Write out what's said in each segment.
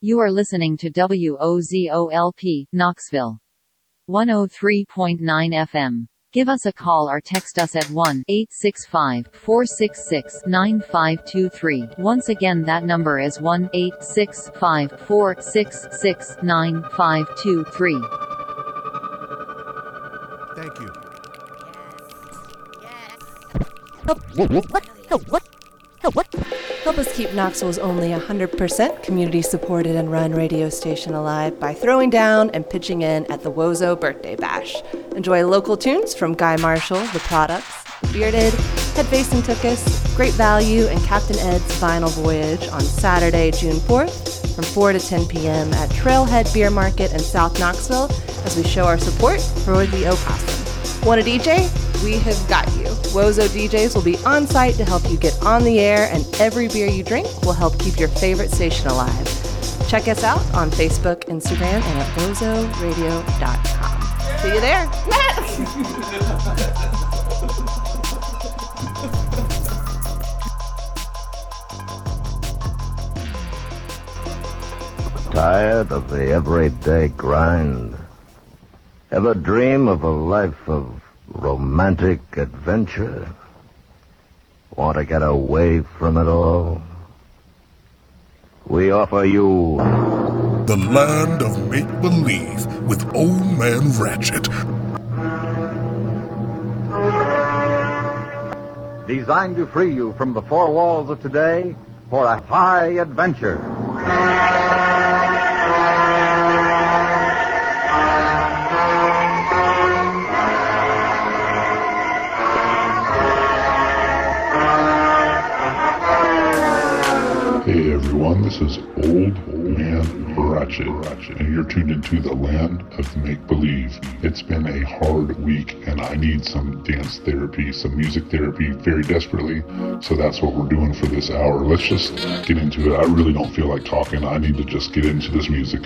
You are listening to WOZOLP, Knoxville. 103.9 FM. Give us a call or text us at 1-865-466-9523. Once again that number is 1-865-466-9523. Thank you. Yes. Yes. Help us keep Knoxville's only 100% community supported and run radio station alive by throwing down and pitching in at the Wozo Birthday Bash. Enjoy local tunes from Guy Marshall, The Products, Bearded, Head Facing Tookus, Great Value, and Captain Ed's Vinyl Voyage on Saturday, June 4th from 4 to 10 p.m. at Trailhead Beer Market in South Knoxville as we show our support for the Opossum. Want a DJ? We have got you. Wozo DJs will be on site to help you get on the air, and every beer you drink will help keep your favorite station alive. Check us out on Facebook, Instagram, and at wozoradio.com. See you there. Tired of the everyday grind? Ever dream of a life of romantic adventure? Want to get away from it all? We offer you The land of make believe with Old Man Ratchet. Designed to free you from the four walls of today for a high adventure. Everyone, this is Old Man Ratchet, and you're tuned into the land of make believe. It's been a hard week, and I need some dance therapy, some music therapy very desperately. So that's what we're doing for this hour. Let's just get into it. I really don't feel like talking. I need to just get into this music.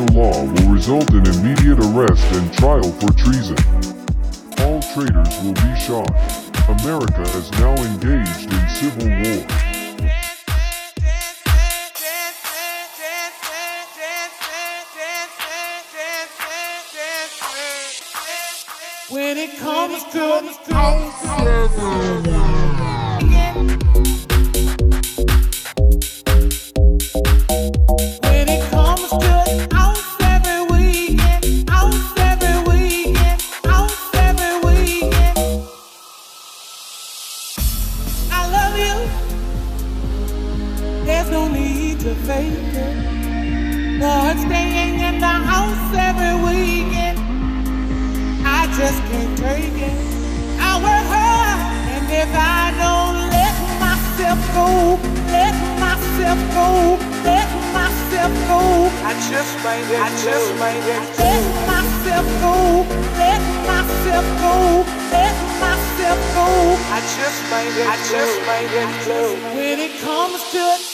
martial law will result in immediate arrest and trial for treason. All traitors will be shot. America is now engaged in civil war. no need to fake it. But staying in the house every weekend, I just can't take it. I work hard, and if I don't let myself go, let myself go, let myself go, I just might get, I just might get, let myself go, let myself go, let myself go, I just made it. I just might get, when it comes to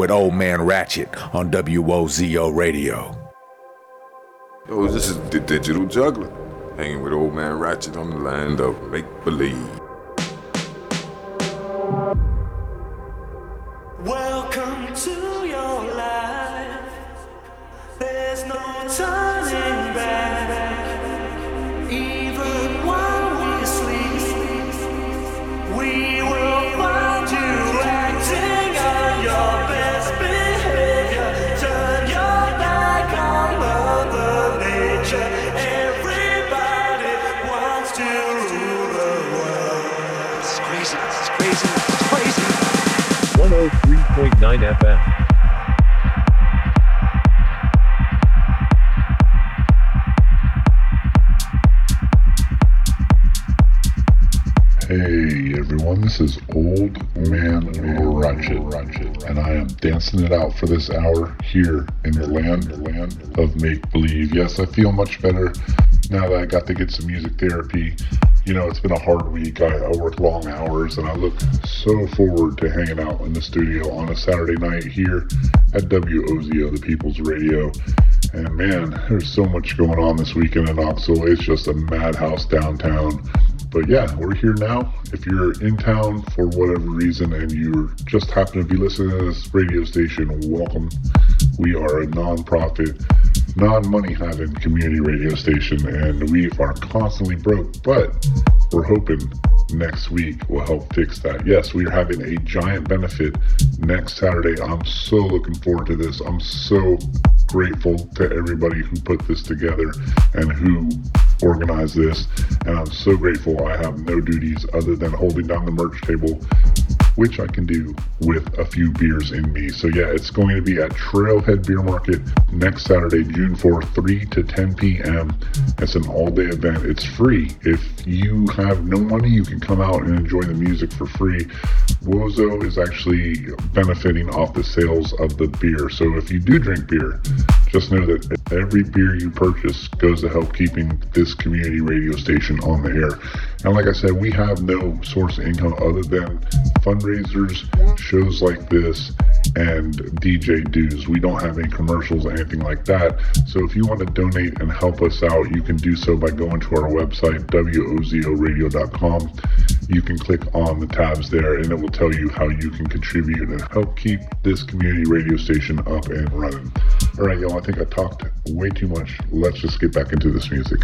with Old Man Ratchet on WOZO Radio. Yo, this is the Digital Juggler, hanging with Old Man Ratchet on the land of make believe. Here in your land, your land of make believe. Yes, I feel much better now that I got to get some music therapy. You know, it's been a hard week. I, I work long hours, and I look so forward to hanging out in the studio on a Saturday night here at WOZO, the People's Radio. And man, there's so much going on this weekend in Knoxville. It's just a madhouse downtown. But yeah, we're here now. If you're in town for whatever reason and you just happen to be listening to this radio station, welcome. We are a non-profit, non-money having community radio station and we are constantly broke, but we're hoping next week will help fix that. Yes, we are having a giant benefit next Saturday. I'm so looking forward to this. I'm so grateful to everybody who put this together and who organized this. And I'm so grateful I have no duties other than holding down the merch table, which I can do with a few beers in me. So yeah, it's going to be at Trailhead Beer Market next Saturday, June 4th, 3 to 10 p.m. It's an all-day event. It's free. If you have no money, you can come out and enjoy the music for free. Wozo is actually benefiting off the sales of the beer. So if you do drink beer, just know that every beer you purchase goes to help keeping this community radio station on the air. And like I said, we have no source of income other than fundraisers, shows like this, and DJ dues. We don't have any commercials or anything like that. So if you want to donate and help us out, you can do so by going to our website, wozoradio.com. You can click on the tabs there and it will tell you how you can contribute and help keep this community radio station up and running. All right, y'all, I think I talked way too much. Let's just get back into this music.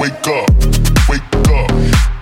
wake up, wake up.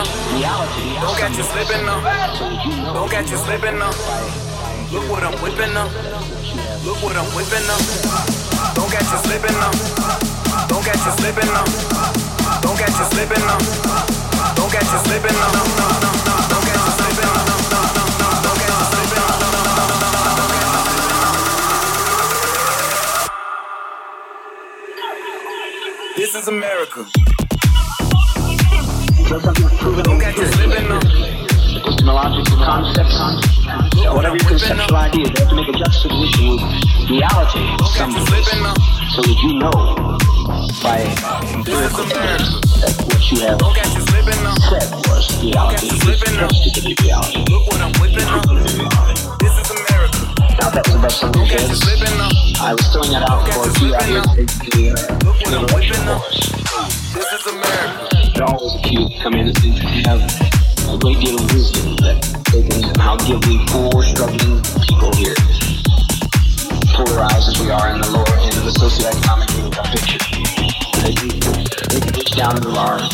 Now. Don't catch you slipping now. Don't catch you slipping now. Look what I'm whipping now. Look what I'm whipping now. Don't catch you slipping now. Don't catch you slipping now. Don't catch you slipping now. Don't catch you slipping now. Don't catch you slipping now. This is America. You. Epistemological concepts, whatever your conceptual ideas, they have to make a juxtaposition with reality so that you know by what you have reality is juxtaposition reality. I was throwing out for to course. This is America. There always a few come in and have a great deal of wisdom that they can somehow give the poor, struggling people here, polarized as we are in the lower end of the socioeconomic picture. They can, they can reach down into our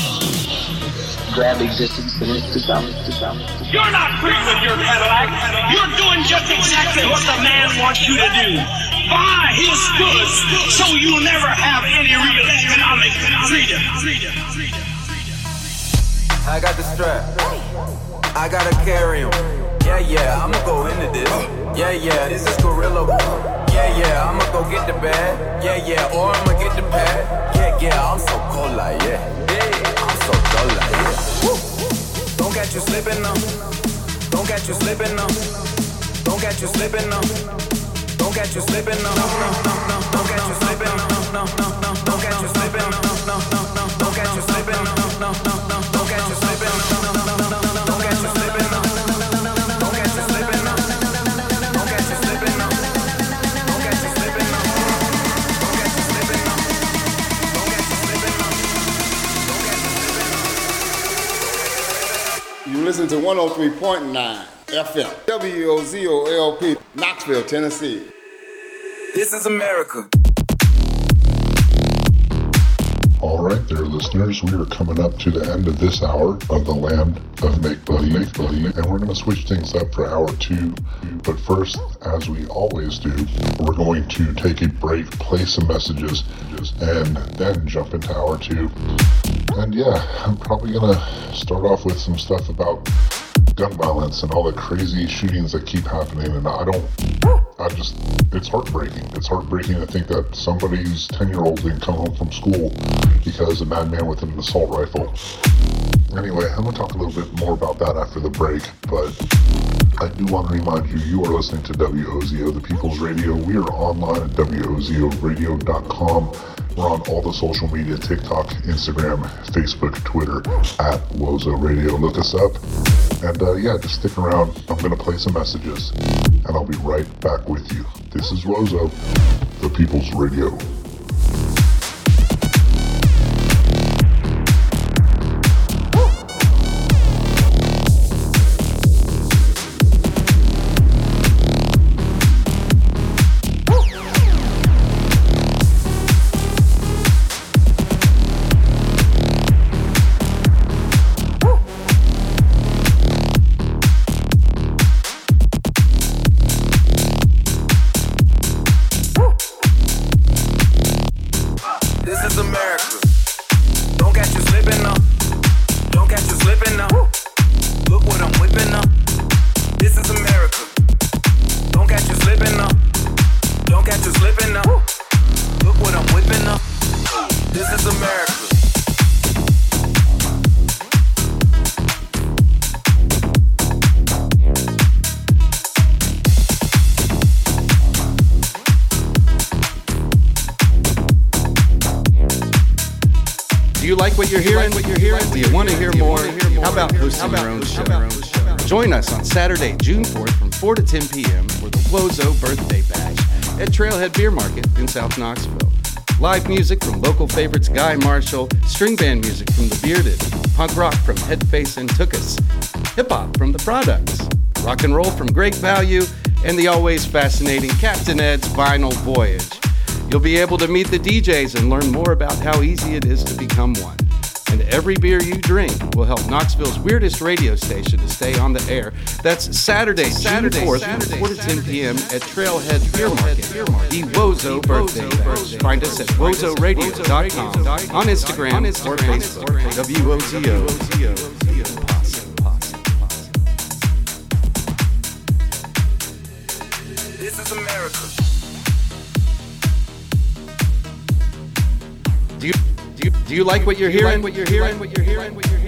grab existence and it's to some, to some. You're not free with your Cadillac. You're doing just exactly what the man wants you to do. Buy his goods so you'll never have any real economic freedom. I got the strap. I gotta carry him. Yeah, yeah, I'ma go into this. Yeah, yeah, this is Gorilla. Yeah, yeah, I'ma go get the bag. Yeah, yeah, or I'ma get the pad. Yeah, yeah, I'm so cold like yeah. Yeah, I'm so dull like yeah. Don't catch you slipping now. Don't catch you slipping now. Don't catch you slipping now. Don't catch you slipping now. No, no, no, listen to 103.9 FM, WOZOLP, Knoxville, Tennessee. This is America. Right, there, listeners. We are coming up to the end of this hour of the land of make believe, and we're going to switch things up for hour two. But first, as we always do, we're going to take a break, play some messages, and then jump into hour two. And yeah, I'm probably going to start off with some stuff about gun violence and all the crazy shootings that keep happening. And I don't, I just, it's heartbreaking. It's heartbreaking to think that somebody's 10 year old didn't come home from school because a madman with an assault rifle. Anyway, I'm going to talk a little bit more about that after the break, but I do want to remind you, you are listening to WOZO, the People's Radio. We are online at WOZOradio.com. We're on all the social media, TikTok, Instagram, Facebook, Twitter, at Wozo Radio. Look us up. And uh, yeah, just stick around. I'm going to play some messages, and I'll be right back with you. This is Wozo, the People's Radio. Like what you're hearing? What you're hearing? Do you want to hear more? How about hosting your own show? Join us on Saturday, June 4th from 4 to 10 p.m. for the Wozo Birthday Bash at Trailhead Beer Market in South Knoxville. Live music from local favorites Guy Marshall, string band music from The Bearded, punk rock from Headface and Tookus, hip hop from The Products, rock and roll from Great Value, and the always fascinating Captain Ed's Vinyl Voyage. You'll be able to meet the DJs and learn more about how easy it is to become one. Every beer you drink will help Knoxville's weirdest radio station to stay on the air. That's Saturday, Saturday, 4th, Saturday, 4 to 10 p.m. at Trailhead Beer Market, the Wozo Birthday Bash. Find us at wozoradio.com, on Instagram or Facebook. WOZO. You, like what you're hearing? What you're hearing? What you're hearing? What you're hearing?